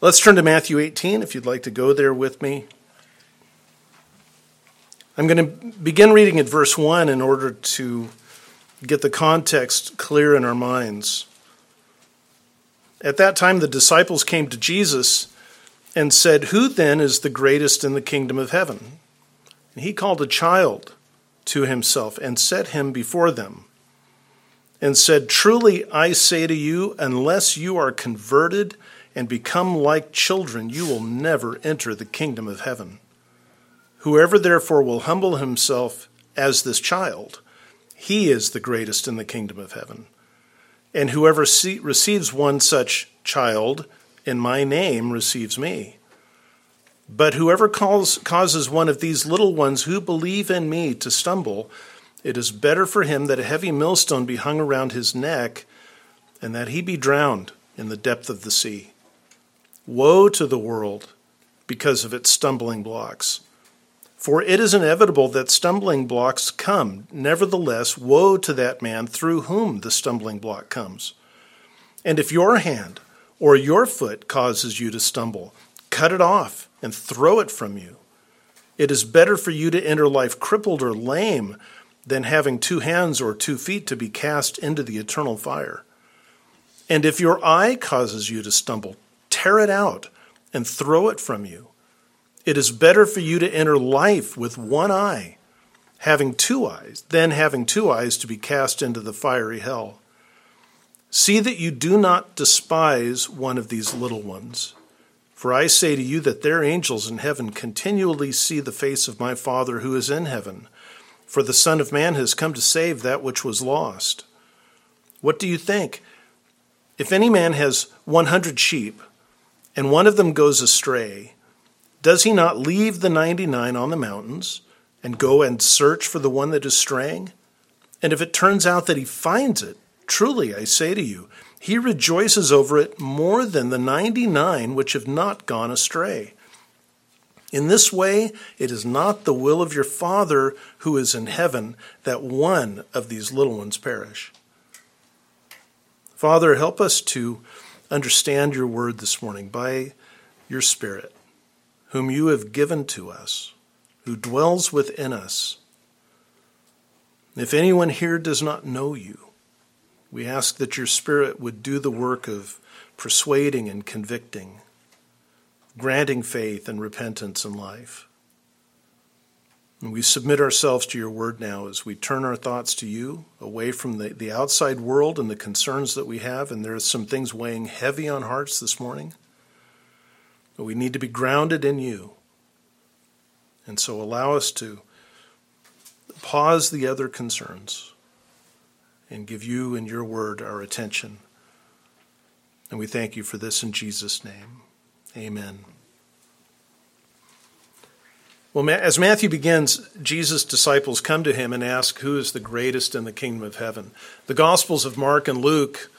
Let's turn to Matthew 18 if you'd like to go there with me. I'm going to begin reading at verse 1 in order to get the context clear in our minds. At that time, the disciples came to Jesus and said, Who then is the greatest in the kingdom of heaven? And he called a child to himself and set him before them and said, Truly I say to you, unless you are converted and become like children, you will never enter the kingdom of heaven. Whoever therefore will humble himself as this child, he is the greatest in the kingdom of heaven. And whoever see, receives one such child in my name receives me. But whoever calls, causes one of these little ones who believe in me to stumble, it is better for him that a heavy millstone be hung around his neck and that he be drowned in the depth of the sea. Woe to the world because of its stumbling blocks. For it is inevitable that stumbling blocks come. Nevertheless, woe to that man through whom the stumbling block comes. And if your hand or your foot causes you to stumble, cut it off and throw it from you. It is better for you to enter life crippled or lame than having two hands or two feet to be cast into the eternal fire. And if your eye causes you to stumble, tear it out and throw it from you. It is better for you to enter life with one eye, having two eyes, than having two eyes to be cast into the fiery hell. See that you do not despise one of these little ones. For I say to you that their angels in heaven continually see the face of my Father who is in heaven. For the Son of Man has come to save that which was lost. What do you think? If any man has one hundred sheep, and one of them goes astray, does he not leave the ninety nine on the mountains and go and search for the one that is straying? And if it turns out that he finds it, truly I say to you, he rejoices over it more than the ninety nine which have not gone astray. In this way, it is not the will of your Father who is in heaven that one of these little ones perish. Father, help us to understand your word this morning by your Spirit, whom you have given to us, who dwells within us. If anyone here does not know you, we ask that your Spirit would do the work of persuading and convicting granting faith and repentance in life. And we submit ourselves to your word now as we turn our thoughts to you, away from the, the outside world and the concerns that we have. And there are some things weighing heavy on hearts this morning. But we need to be grounded in you. And so allow us to pause the other concerns and give you and your word our attention. And we thank you for this in Jesus' name. Amen. Well, as Matthew begins, Jesus' disciples come to him and ask, Who is the greatest in the kingdom of heaven? The Gospels of Mark and Luke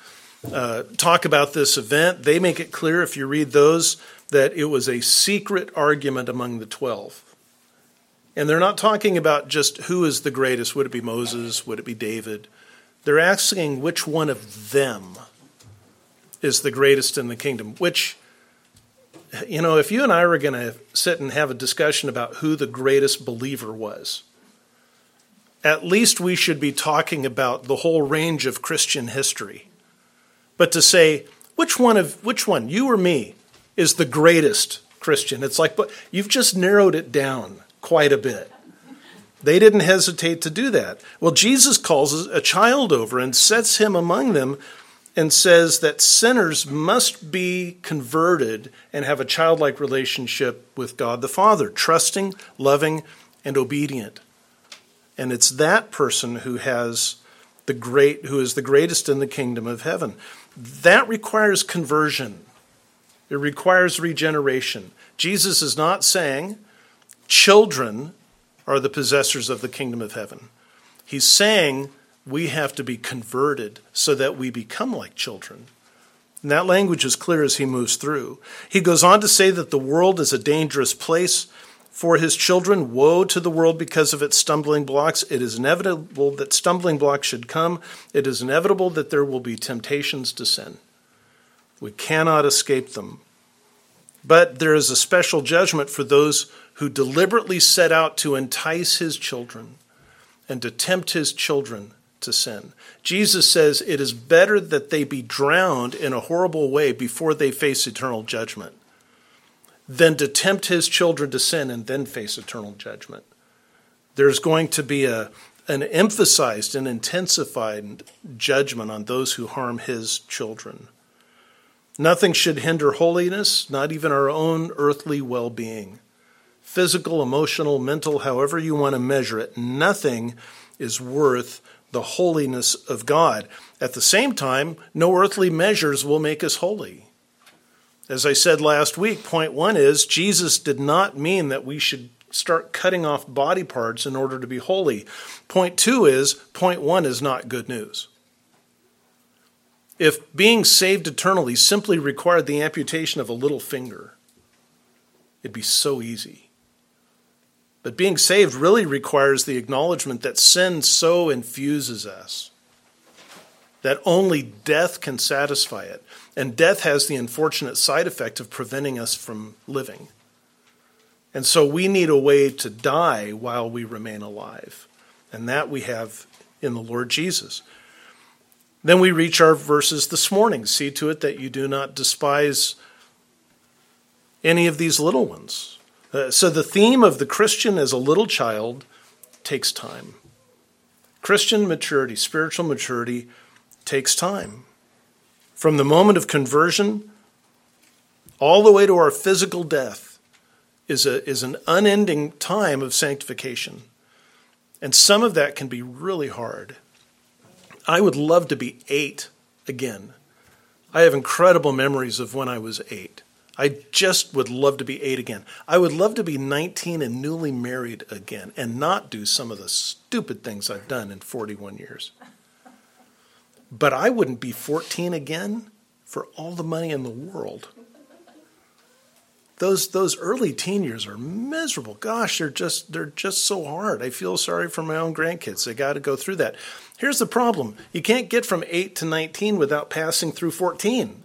uh, talk about this event. They make it clear, if you read those, that it was a secret argument among the twelve. And they're not talking about just who is the greatest. Would it be Moses? Would it be David? They're asking which one of them is the greatest in the kingdom, which you know, if you and I were going to sit and have a discussion about who the greatest believer was, at least we should be talking about the whole range of Christian history. But to say, which one of which one, you or me, is the greatest Christian? It's like, but you've just narrowed it down quite a bit. They didn't hesitate to do that. Well, Jesus calls a child over and sets him among them and says that sinners must be converted and have a childlike relationship with God the Father, trusting, loving, and obedient. And it's that person who has the great who is the greatest in the kingdom of heaven. That requires conversion. It requires regeneration. Jesus is not saying children are the possessors of the kingdom of heaven. He's saying we have to be converted so that we become like children. And that language is clear as he moves through. He goes on to say that the world is a dangerous place for his children. Woe to the world because of its stumbling blocks. It is inevitable that stumbling blocks should come. It is inevitable that there will be temptations to sin. We cannot escape them. But there is a special judgment for those who deliberately set out to entice his children and to tempt his children to sin. Jesus says it is better that they be drowned in a horrible way before they face eternal judgment than to tempt his children to sin and then face eternal judgment. There's going to be a, an emphasized and intensified judgment on those who harm his children. Nothing should hinder holiness, not even our own earthly well being. Physical, emotional, mental, however you want to measure it, nothing is worth the holiness of God. At the same time, no earthly measures will make us holy. As I said last week, point one is Jesus did not mean that we should start cutting off body parts in order to be holy. Point two is point one is not good news. If being saved eternally simply required the amputation of a little finger, it'd be so easy. But being saved really requires the acknowledgement that sin so infuses us that only death can satisfy it. And death has the unfortunate side effect of preventing us from living. And so we need a way to die while we remain alive. And that we have in the Lord Jesus. Then we reach our verses this morning. See to it that you do not despise any of these little ones. Uh, so the theme of the Christian as a little child takes time. Christian maturity, spiritual maturity, takes time. From the moment of conversion all the way to our physical death is, a, is an unending time of sanctification. And some of that can be really hard. I would love to be eight again. I have incredible memories of when I was eight. I just would love to be eight again. I would love to be 19 and newly married again and not do some of the stupid things I've done in 41 years. But I wouldn't be 14 again for all the money in the world those those early teen years are miserable. Gosh, they're just they're just so hard. I feel sorry for my own grandkids. They got to go through that. Here's the problem: you can't get from eight to nineteen without passing through fourteen.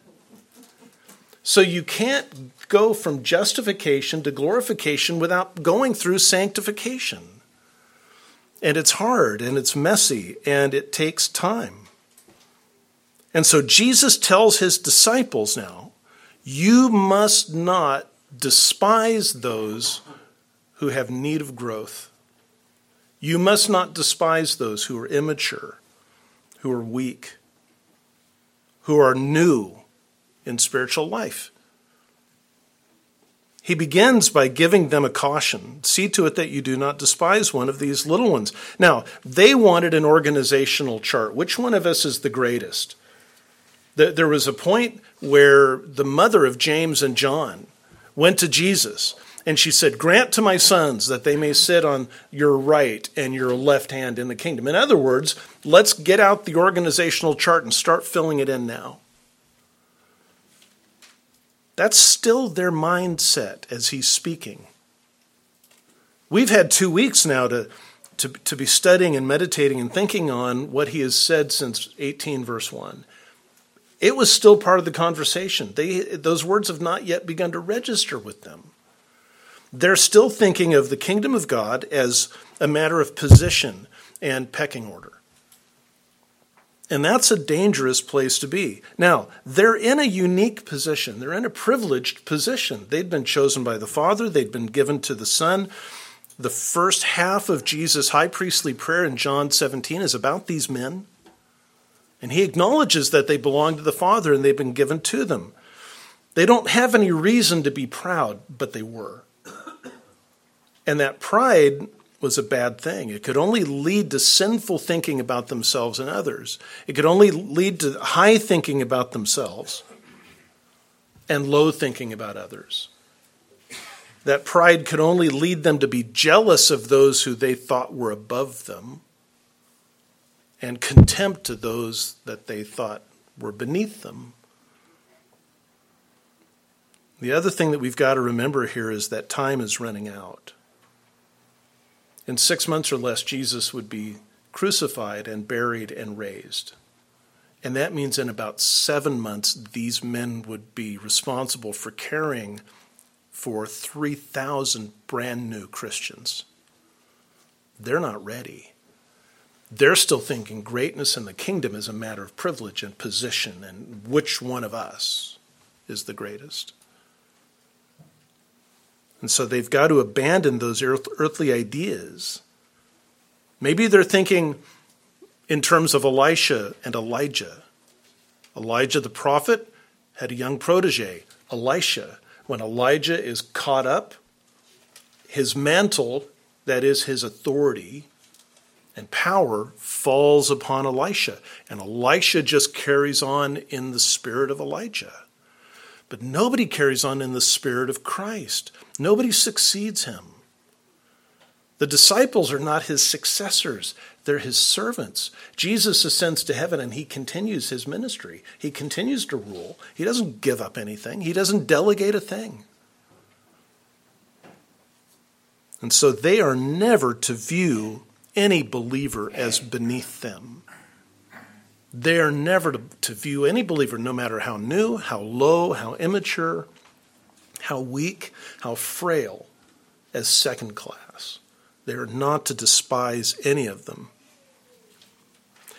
So you can't go from justification to glorification without going through sanctification. And it's hard and it's messy and it takes time. And so Jesus tells his disciples now, you must not Despise those who have need of growth. You must not despise those who are immature, who are weak, who are new in spiritual life. He begins by giving them a caution. See to it that you do not despise one of these little ones. Now, they wanted an organizational chart. Which one of us is the greatest? There was a point where the mother of James and John went to Jesus and she said, Grant to my sons that they may sit on your right and your left hand in the kingdom. In other words, let's get out the organizational chart and start filling it in now. That's still their mindset as he's speaking. We've had two weeks now to, to, to be studying and meditating and thinking on what he has said since 18, verse 1 it was still part of the conversation. They, those words have not yet begun to register with them. They're still thinking of the kingdom of God as a matter of position and pecking order. And that's a dangerous place to be. Now, they're in a unique position. They're in a privileged position. They'd been chosen by the Father, they'd been given to the Son. The first half of Jesus' high priestly prayer in John 17 is about these men. And he acknowledges that they belong to the Father and they've been given to them. They don't have any reason to be proud, but they were. And that pride was a bad thing. It could only lead to sinful thinking about themselves and others. It could only lead to high thinking about themselves and low thinking about others. That pride could only lead them to be jealous of those who they thought were above them and contempt to those that they thought were beneath them. The other thing that we've got to remember here is that time is running out. In six months or less, Jesus would be crucified and buried and raised. And that means in about seven months, these men would be responsible for caring for 3,000 brand new Christians. They're not ready. They're still thinking greatness in the kingdom is a matter of privilege and position and which one of us is the greatest. And so they've got to abandon those earthly ideas. Maybe they're thinking in terms of Elisha and Elijah. Elijah the prophet had a young protege, Elisha. When Elijah is caught up, his mantle, that is his authority and power, falls upon Elisha. And Elisha just carries on in the spirit of Elijah. But nobody carries on in the spirit of Christ. Nobody succeeds him. The disciples are not his successors, they're his servants. Jesus ascends to heaven and he continues his ministry. He continues to rule. He doesn't give up anything, he doesn't delegate a thing. And so they are never to view any believer as beneath them. They are never to, to view any believer, no matter how new, how low, how immature, how weak, how frail, as second class. They are not to despise any of them.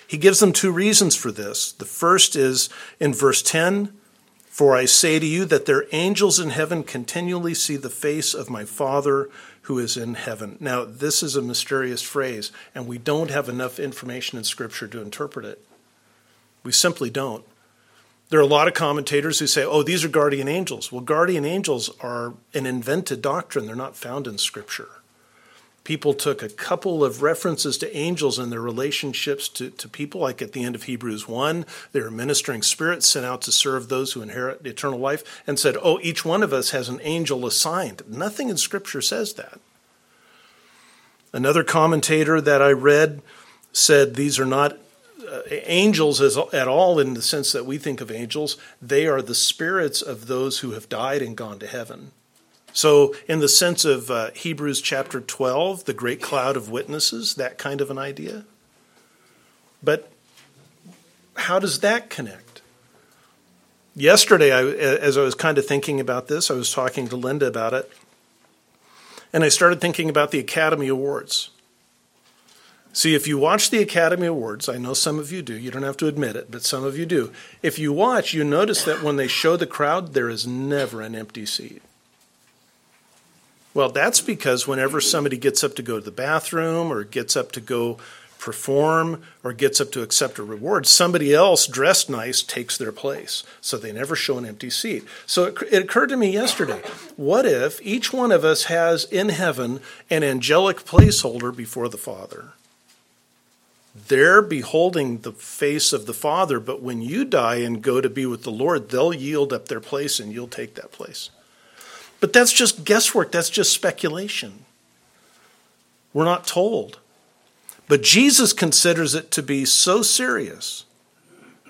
He gives them two reasons for this. The first is in verse 10 For I say to you that their angels in heaven continually see the face of my Father who is in heaven. Now, this is a mysterious phrase, and we don't have enough information in Scripture to interpret it. We simply don't. There are a lot of commentators who say, oh, these are guardian angels. Well, guardian angels are an invented doctrine, they're not found in Scripture. People took a couple of references to angels and their relationships to, to people, like at the end of Hebrews 1, they were ministering spirits sent out to serve those who inherit eternal life, and said, oh, each one of us has an angel assigned. Nothing in Scripture says that. Another commentator that I read said these are not uh, angels as, at all in the sense that we think of angels. They are the spirits of those who have died and gone to heaven. So, in the sense of uh, Hebrews chapter 12, the great cloud of witnesses, that kind of an idea. But how does that connect? Yesterday, I, as I was kind of thinking about this, I was talking to Linda about it, and I started thinking about the Academy Awards. See, if you watch the Academy Awards, I know some of you do, you don't have to admit it, but some of you do. If you watch, you notice that when they show the crowd, there is never an empty seat. Well, that's because whenever somebody gets up to go to the bathroom or gets up to go perform or gets up to accept a reward, somebody else dressed nice takes their place. So they never show an empty seat. So it, it, occurred to me yesterday what if each one of us has in heaven an angelic placeholder before the Father? They're beholding the face of the Father, but when you die and go to be with the Lord, they'll yield up their place and you'll take that place. But that's just guesswork, that's just speculation. We're not told. But Jesus considers it to be so serious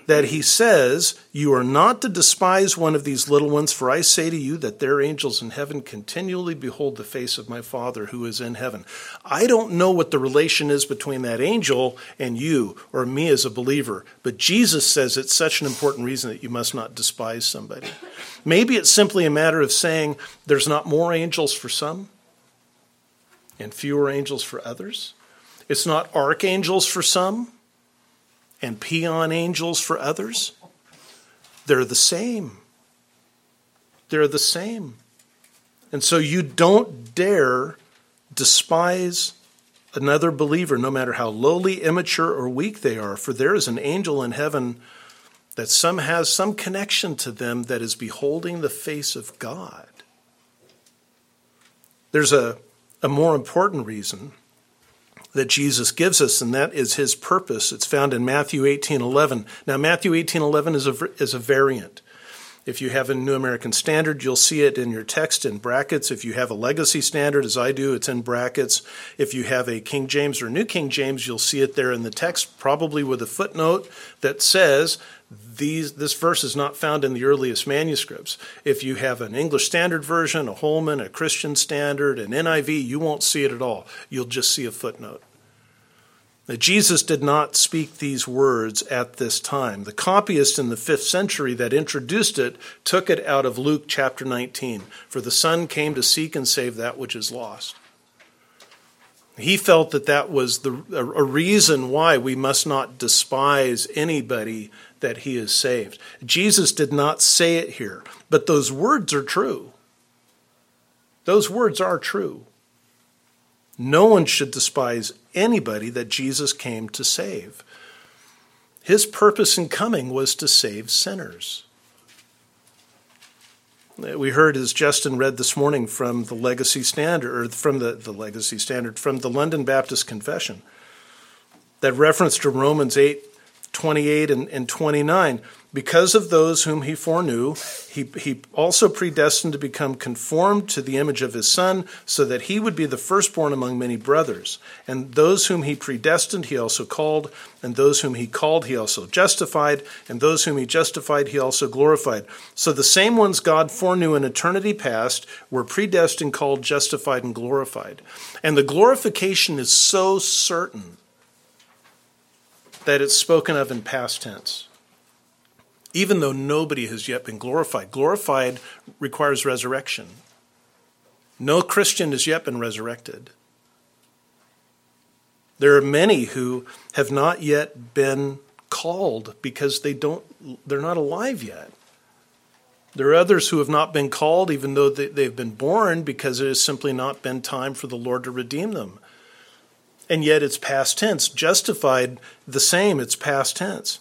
that he says, You are not to despise one of these little ones, for I say to you that their angels in heaven continually behold the face of my Father who is in heaven. I don't know what the relation is between that angel and you or me as a believer, but Jesus says it's such an important reason that you must not despise somebody. Maybe it's simply a matter of saying there's not more angels for some and fewer angels for others. It's not archangels for some and peon angels for others, they're the same. They're the same. And so you don't dare despise another believer, no matter how lowly, immature, or weak they are, for there is an angel in heaven that some has some connection to them that is beholding the face of God. There's a, a more important reason that Jesus gives us, and that is his purpose. It's found in Matthew 18 11. Now, Matthew 18 11 is a, is a variant. If you have a New American Standard, you'll see it in your text in brackets. If you have a Legacy Standard, as I do, it's in brackets. If you have a King James or New King James, you'll see it there in the text, probably with a footnote that says these, this verse is not found in the earliest manuscripts. If you have an English Standard Version, a Holman, a Christian Standard, an NIV, you won't see it at all. You'll just see a footnote. Now, Jesus did not speak these words at this time. The copyist in the fifth century that introduced it took it out of Luke chapter 19. For the Son came to seek and save that which is lost. He felt that that was the, a, reason why we must not despise anybody that he is saved. Jesus did not say it here, but those words are true. Those words are true. No one should despise anybody that Jesus came to save. His purpose in coming was to save sinners. We heard, as Justin read this morning from the Legacy Standard, or from the, the Legacy Standard, from the London Baptist Confession, that reference to Romans 8 28 and, and 29 because of those whom he foreknew, he, he also predestined to become conformed to the image of his Son, so that he would be the firstborn among many brothers. And those whom he predestined, he also called. And those whom he called, he also justified. And those whom he justified, he also glorified. So the same ones God foreknew in eternity past were predestined, called, justified, and glorified. And the glorification is so certain that it's spoken of in past tense even though nobody has yet been glorified. Glorified requires resurrection. No Christian has yet been resurrected. There are many who have not yet been called because they don't they're not alive yet. There are others who have not been called even though they, have been born because it has simply not been time for the Lord to redeem them. And yet it's past tense. Justified the same, it's past tense.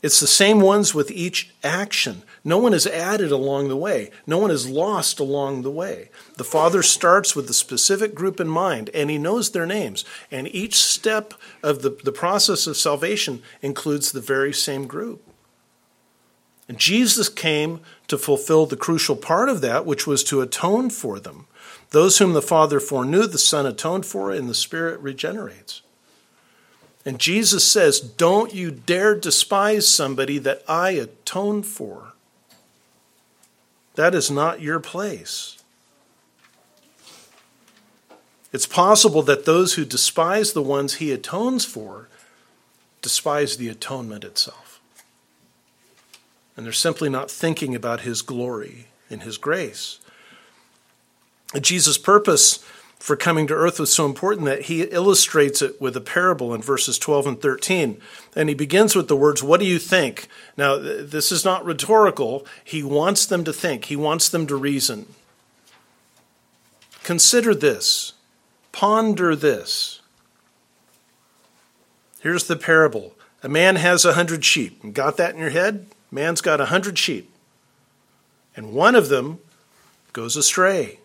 It's the same ones with each action. No one is added along the way. No one is lost along the way. The Father starts with the specific group in mind, and He knows their names. And each step of the, the process of salvation includes the very same group. And Jesus came to fulfill the crucial part of that, which was to atone for them. Those whom the Father foreknew, the Son atoned for, and the Spirit regenerates. And Jesus says, Don't you dare despise somebody that I atone for. That is not your place. It's possible that those who despise the ones he atones for despise the atonement itself. And they're simply not thinking about his glory and his grace. Jesus' purpose for coming to earth was so important that he illustrates it with a parable in verses 12 and 13. And he begins with the words, What do you think? Now, this is not rhetorical. He wants them to think, he wants them to reason. Consider this, ponder this. Here's the parable A man has a hundred sheep. Got that in your head? Man's got a hundred sheep. And one of them goes astray.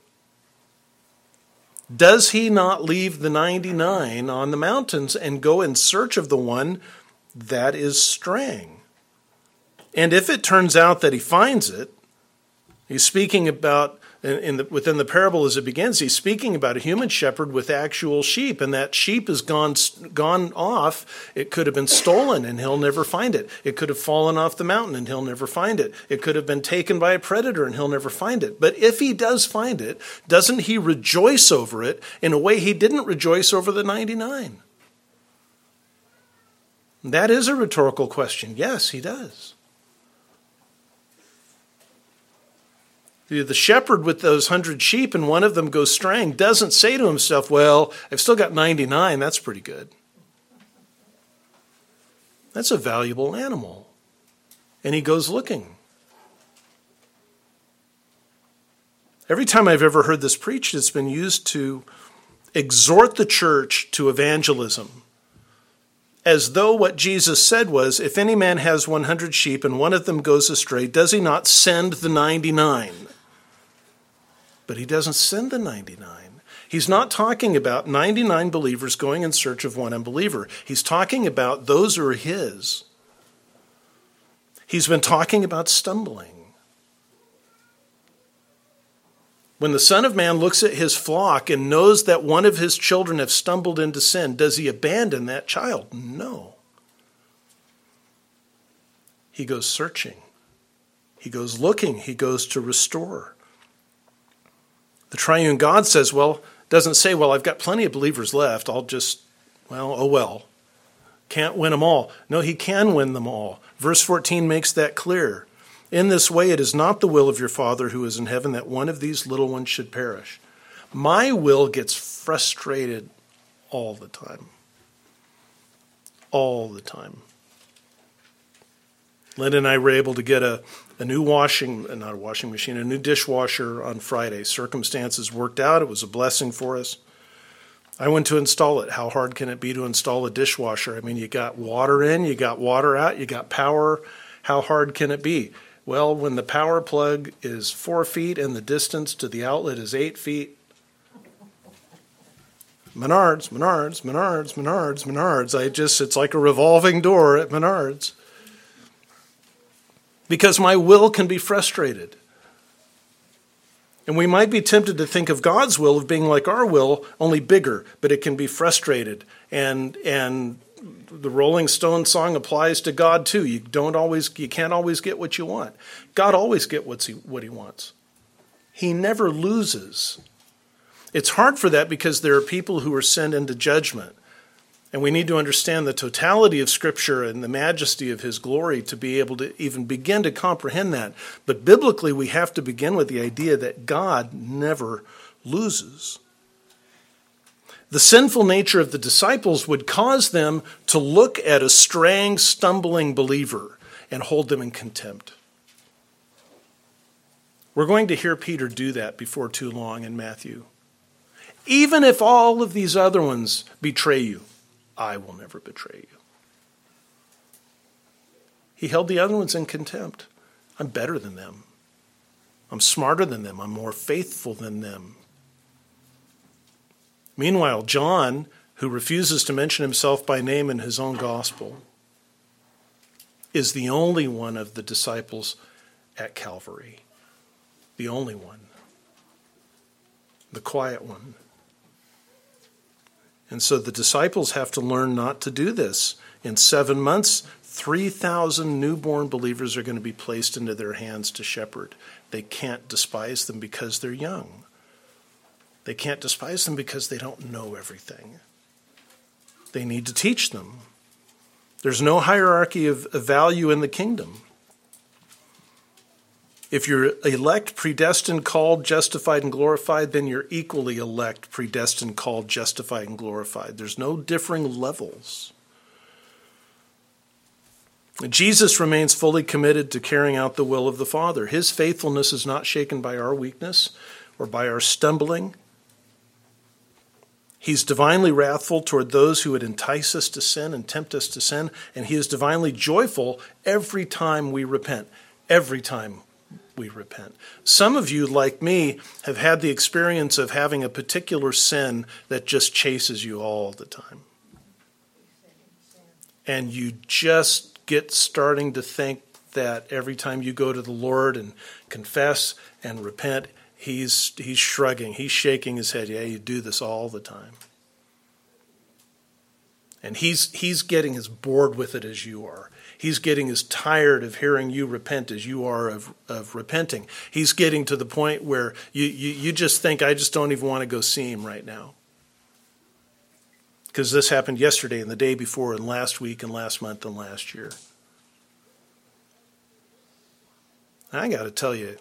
Does he not leave the 99 on the mountains and go in search of the one that is straying? And if it turns out that he finds it, he's speaking about in the, within the parable as it begins, he's speaking about a human shepherd with actual sheep, and that sheep has gone gone off. It could have been stolen, and he'll never find it. It could have fallen off the mountain, and he'll never find it. It could have been taken by a predator, and he'll never find it. But if he does find it, doesn't he rejoice over it in a way he didn't rejoice over the ninety nine? That is a rhetorical question. Yes, he does. The shepherd with those hundred sheep and one of them goes straying doesn't say to himself, Well, I've still got 99. That's pretty good. That's a valuable animal. And he goes looking. Every time I've ever heard this preached, it's been used to exhort the church to evangelism. As though what Jesus said was, If any man has 100 sheep and one of them goes astray, does he not send the 99? But he doesn't send the 99. He's not talking about 99 believers going in search of one unbeliever. He's talking about those who are his. He's been talking about stumbling. When the Son of Man looks at his flock and knows that one of his children have stumbled into sin, does he abandon that child? No. He goes searching, he goes looking, he goes to restore. The triune God says, well, doesn't say, well, I've got plenty of believers left. I'll just Well, oh well. Can't win them all. No, he can win them all. Verse 14 makes that clear. In this way, it is not the will of your Father who is in heaven that one of these little ones should perish. My will gets frustrated all the time. All the time. Linda and I were able to get a, a new washing, uh, not a washing machine, a new dishwasher on Friday. Circumstances worked out. It was a blessing for us. I went to install it. How hard can it be to install a dishwasher? I mean, you got water in, you got water out, you got power. How hard can it be? Well, when the power plug is four feet and the distance to the outlet is eight feet, Menards, Menards, Menards, Menards, Menards. I just, it's like a revolving door at Menards because my will can be frustrated. And we might be tempted to think of God's will of being like our will, only bigger, but it can be frustrated. And and the Rolling Stone song applies to God too. You don't always you can't always get what you want. God always get what's he, what he wants. He never loses. It's hard for that because there are people who are sent into judgment. And we need to understand the totality of Scripture and the majesty of His glory to be able to even begin to comprehend that. But biblically, we have to begin with the idea that God never loses. The sinful nature of the disciples would cause them to look at a straying, stumbling believer and hold them in contempt. We're going to hear Peter do that before too long in Matthew. Even if all of these other ones betray you, I will never betray you. He held the other ones in contempt. I'm better than them. I'm smarter than them. I'm more faithful than them. Meanwhile, John, who refuses to mention himself by name in his own gospel, is the only one of the disciples at Calvary. The only one. The quiet one. And so the disciples have to learn not to do this. In seven months, 3,000 newborn believers are going to be placed into their hands to shepherd. They can't despise them because they're young. They can't despise them because they don't know everything. They need to teach them. There's no hierarchy of, of value in the kingdom. If you're elect, predestined, called, justified, and glorified, then you're equally elect, predestined, called, justified, and glorified. There's no differing levels. Jesus remains fully committed to carrying out the will of the Father. His faithfulness is not shaken by our weakness or by our stumbling. He's divinely wrathful toward those who would entice us to sin and tempt us to sin, and he is divinely joyful every time we repent. Every time we repent. Some of you, like me, have had the experience of having a particular sin that just chases you all the time. And you just get starting to think that every time you go to the Lord and confess and repent, he's he's shrugging, he's shaking his head. Yeah, you do this all the time. And he's he's getting as bored with it as you are. He's getting as tired of hearing you repent as you are of, of repenting. He's getting to the point where you, you, you just think, I just don't even want to go see him right now. Because this happened yesterday and the day before and last week and last month and last year. I got to tell you,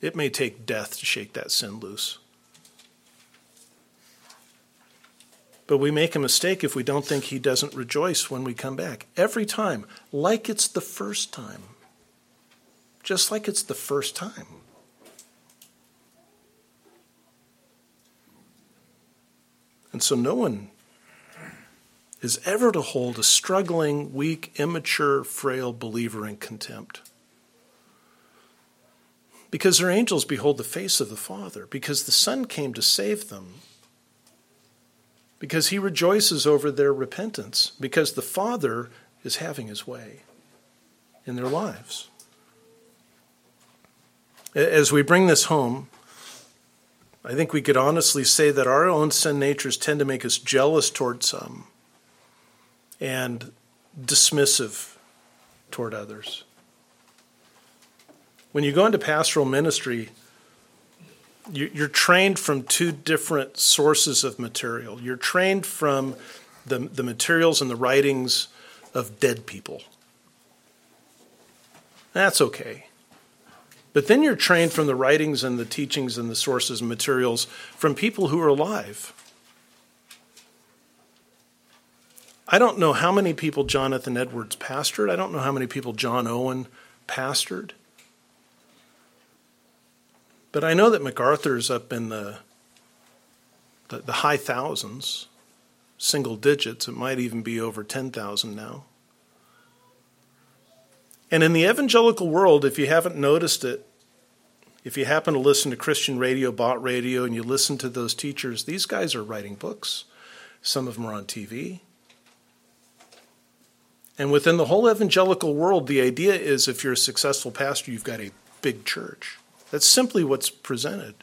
it may take death to shake that sin loose. But we make a mistake if we don't think he doesn't rejoice when we come back. Every time, like it's the first time. Just like it's the first time. And so no one is ever to hold a struggling, weak, immature, frail believer in contempt. Because their angels behold the face of the Father, because the Son came to save them because he rejoices over their repentance, because the Father is having his way in their lives. As we bring this home, I think we could honestly say that our own sin natures tend to make us jealous toward some and dismissive toward others. When you go into pastoral ministry, you're trained from two different sources of material. You're trained from the, the materials and the writings of dead people. That's okay. But then you're trained from the writings and the teachings and the sources and materials from people who are alive. I don't know how many people Jonathan Edwards pastored. I don't know how many people John Owen pastored. But I know that MacArthur's up in the, the, the high thousands, single digits. It might even be over 10,000 now. And in the evangelical world, if you haven't noticed it, if you happen to listen to Christian radio, bot radio, and you listen to those teachers, these guys are writing books. Some of them are on TV. And within the whole evangelical world, the idea is if you're a successful pastor, you've got a big church. That's simply what's presented.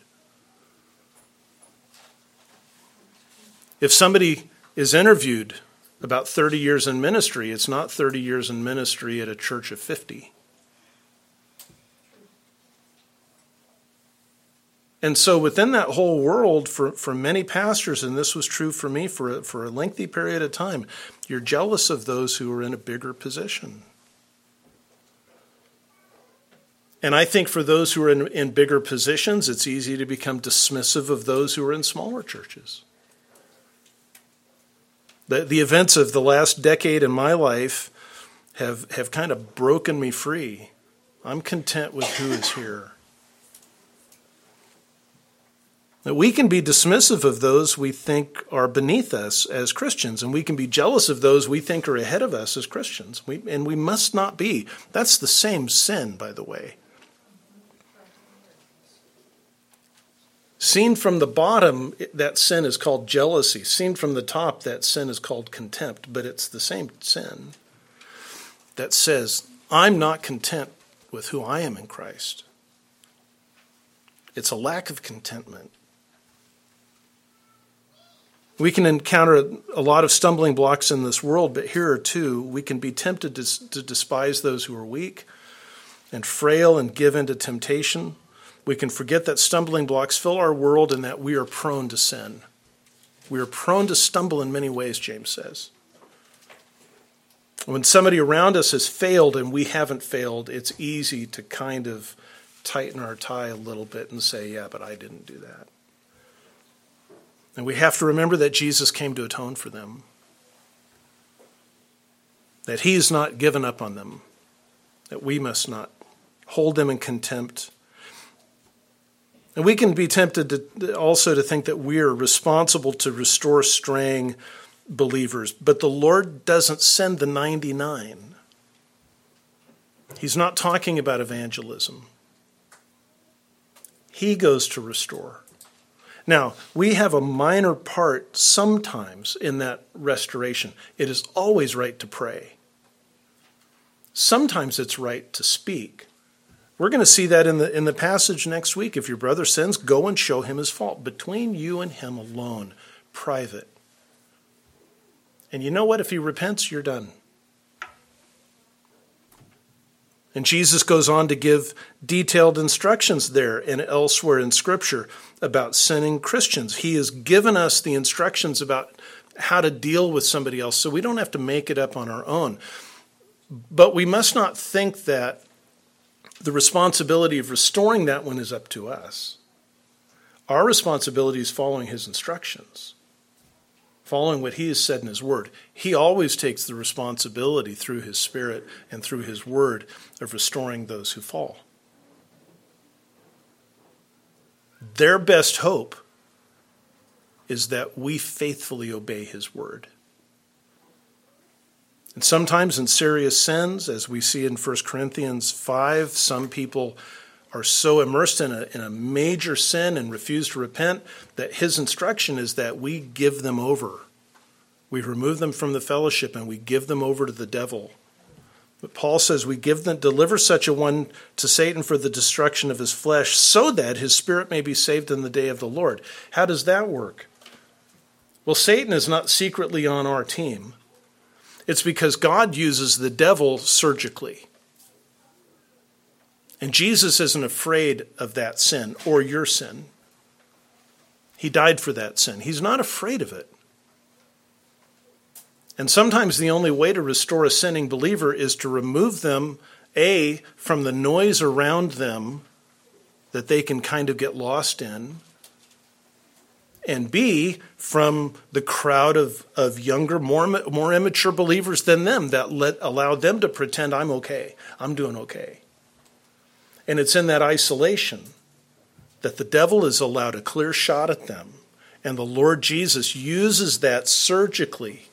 If somebody is interviewed about 30 years in ministry, it's not 30 years in ministry at a church of 50. And so, within that whole world, for, for many pastors, and this was true for me for a, for a lengthy period of time, you're jealous of those who are in a bigger position. And I think for those who are in, in bigger positions, it's easy to become dismissive of those who are in smaller churches. The, the events of the last decade in my life have, have kind of broken me free. I'm content with who is here. That we can be dismissive of those we think are beneath us as Christians, and we can be jealous of those we think are ahead of us as Christians. We, and we must not be. That's the same sin, by the way. Seen from the bottom, that sin is called jealousy. Seen from the top, that sin is called contempt, but it's the same sin that says, I'm not content with who I am in Christ. It's a lack of contentment. We can encounter a lot of stumbling blocks in this world, but here are two. We can be tempted to, to despise those who are weak and frail and give in to temptation. We can forget that stumbling blocks fill our world and that we are prone to sin. We are prone to stumble in many ways, James says. When somebody around us has failed and we haven't failed, it's easy to kind of tighten our tie a little bit and say, yeah, but I didn't do that. And we have to remember that Jesus came to atone for them, that He's not given up on them, that we must not hold them in contempt. And we can be tempted to also to think that we are responsible to restore straying believers, but the Lord doesn't send the 99. He's not talking about evangelism. He goes to restore. Now, we have a minor part sometimes in that restoration. It is always right to pray. Sometimes it's right to speak. We're going to see that in the, in the passage next week. If your brother sins, go and show him his fault between you and him alone, private. And you know what? If he repents, you're done. And Jesus goes on to give detailed instructions there and elsewhere in Scripture about sinning Christians. He has given us the instructions about how to deal with somebody else so we don't have to make it up on our own. But we must not think that the responsibility of restoring that one is up to us. Our responsibility is following his instructions following what he has said in his word. He always takes the responsibility through his spirit and through his word of restoring those who fall. Their best hope is that we faithfully obey his word. And sometimes in serious sins, as we see in 1 Corinthians 5, some people are so immersed in a, in a major sin and refuse to repent that his instruction is that we give them over. We remove them from the fellowship and we give them over to the devil. But Paul says we give them, deliver such a one to Satan for the destruction of his flesh, so that his spirit may be saved in the day of the Lord. How does that work? Well, Satan is not secretly on our team. It's because God uses the devil surgically. And Jesus isn't afraid of that sin or your sin. He died for that sin. He's not afraid of it. And sometimes the only way to restore a sinning believer is to remove them, A, from the noise around them that they can kind of get lost in, and B, from the crowd of, of younger, more, more immature believers than them that let, allowed them to pretend I'm okay, I'm doing okay. And it's in that isolation that the devil is allowed a clear shot at them. And the Lord Jesus uses that surgically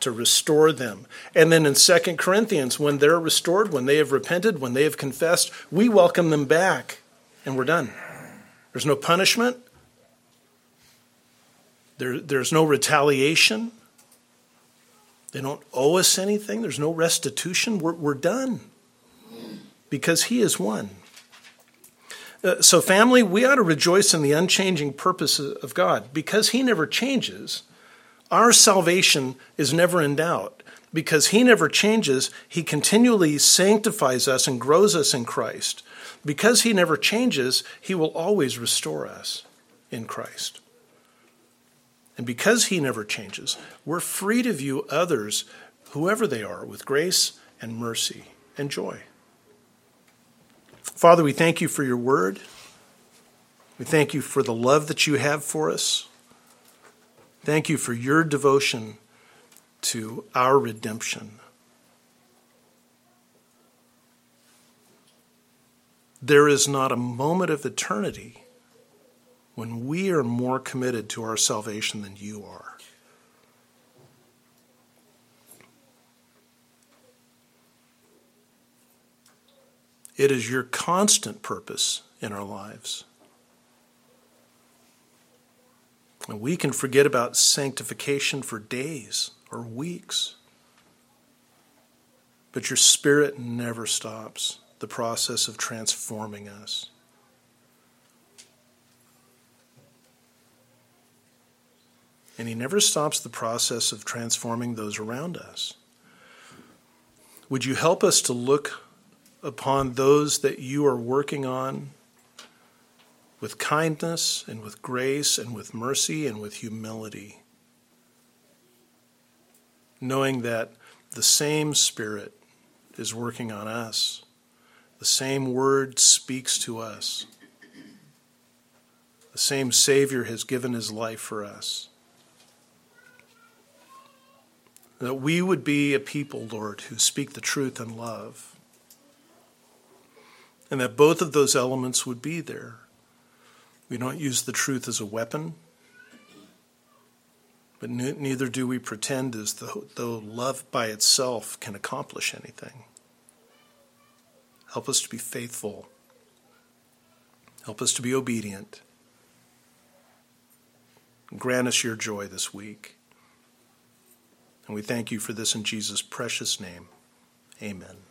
to restore them. And then in 2 Corinthians, when they're restored, when they have repented, when they have confessed, we welcome them back and we're done. There's no punishment, there, there's no retaliation. They don't owe us anything. There's no restitution. We're, we're done because He is one. Uh, so, family, we ought to rejoice in the unchanging purpose of God. Because He never changes, our salvation is never in doubt. Because He never changes, He continually sanctifies us and grows us in Christ. Because He never changes, He will always restore us in Christ. And because He never changes, we're free to view others, whoever they are, with grace and mercy and joy. Father, we thank you for your word. We thank you for the love that you have for us. Thank you for your devotion to our redemption. There is not a moment of eternity when we are more committed to our salvation than you are. It is your constant purpose in our lives. And we can forget about sanctification for days or weeks. But your spirit never stops the process of transforming us. And he never stops the process of transforming those around us. Would you help us to look upon those that you are working on with kindness and with grace and with mercy and with humility, knowing that the same Spirit is working on us, the same Word speaks to us, the same Savior has given his life for us. That we would be a people, Lord, who speak the truth in love and that both of those elements would be there. We don't use the truth as a weapon, but neither do we pretend as though, though love by itself can accomplish anything. Help us to be faithful. Help us to be obedient. Grant us your joy this week. And we thank you for this in Jesus' precious name. Amen.